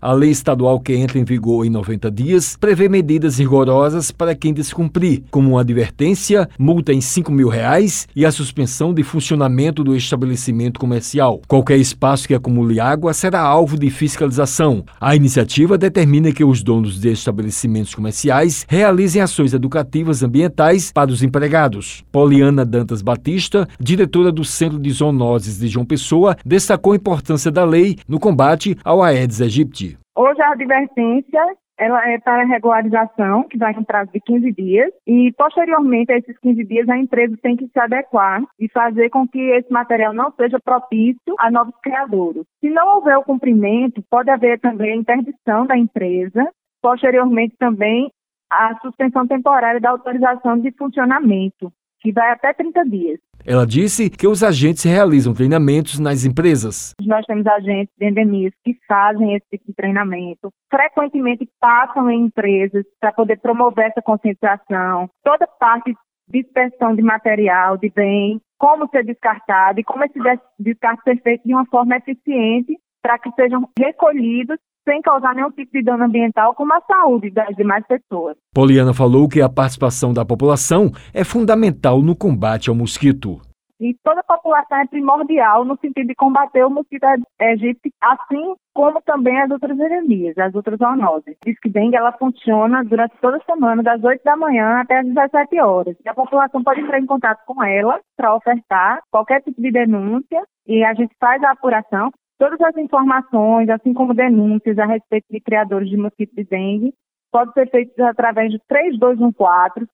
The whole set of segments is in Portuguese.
A lei estadual que entra em vigor em 90 dias prevê medidas rigorosas para quem descumprir, como uma advertência, multa em 5 mil reais e a suspensão de funcionamento do estabelecimento comercial. Qualquer espaço que acumule água será alvo de fiscalização. A iniciativa determina que os donos de estabelecimentos comerciais realizem ações educativas ambientais para os empregados. Poliana Dantas Batista, diretora do Centro de Zoonoses de João Pessoa, destacou a importância da lei no combate ao Aedes aegypti. Hoje a advertência ela é para regularização, que vai em prazo de 15 dias, e posteriormente a esses 15 dias a empresa tem que se adequar e fazer com que esse material não seja propício a novos criadouros. Se não houver o cumprimento, pode haver também a interdição da empresa, posteriormente também a suspensão temporária da autorização de funcionamento, que vai até 30 dias. Ela disse que os agentes realizam treinamentos nas empresas. Nós temos agentes de endemias que fazem esse tipo de treinamento, frequentemente passam em empresas para poder promover essa conscientização, toda parte de dispersão de material, de bem, como ser descartado e como esse descarte ser feito de uma forma eficiente para que sejam recolhidos sem causar nenhum tipo de dano ambiental, como a saúde das demais pessoas. Poliana falou que a participação da população é fundamental no combate ao mosquito. E toda a população é primordial no sentido de combater o mosquito egípcio, assim como também as outras endemias, as outras zoonoses. Diz que dengue ela funciona durante toda a semana, das 8 da manhã até as 17 horas. E a população pode entrar em contato com ela para ofertar qualquer tipo de denúncia e a gente faz a apuração. Todas as informações, assim como denúncias a respeito de criadores de mosquito de dengue, podem ser feitas através do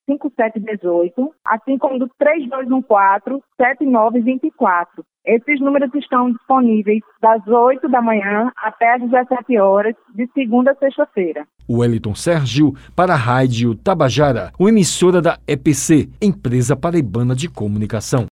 3214-5718, assim como do 3214-7924. Esses números estão disponíveis das 8 da manhã até as 17 horas, de segunda a sexta-feira. Wellington Sérgio, para a Rádio Tabajara, uma emissora da EPC, Empresa Paraibana de Comunicação.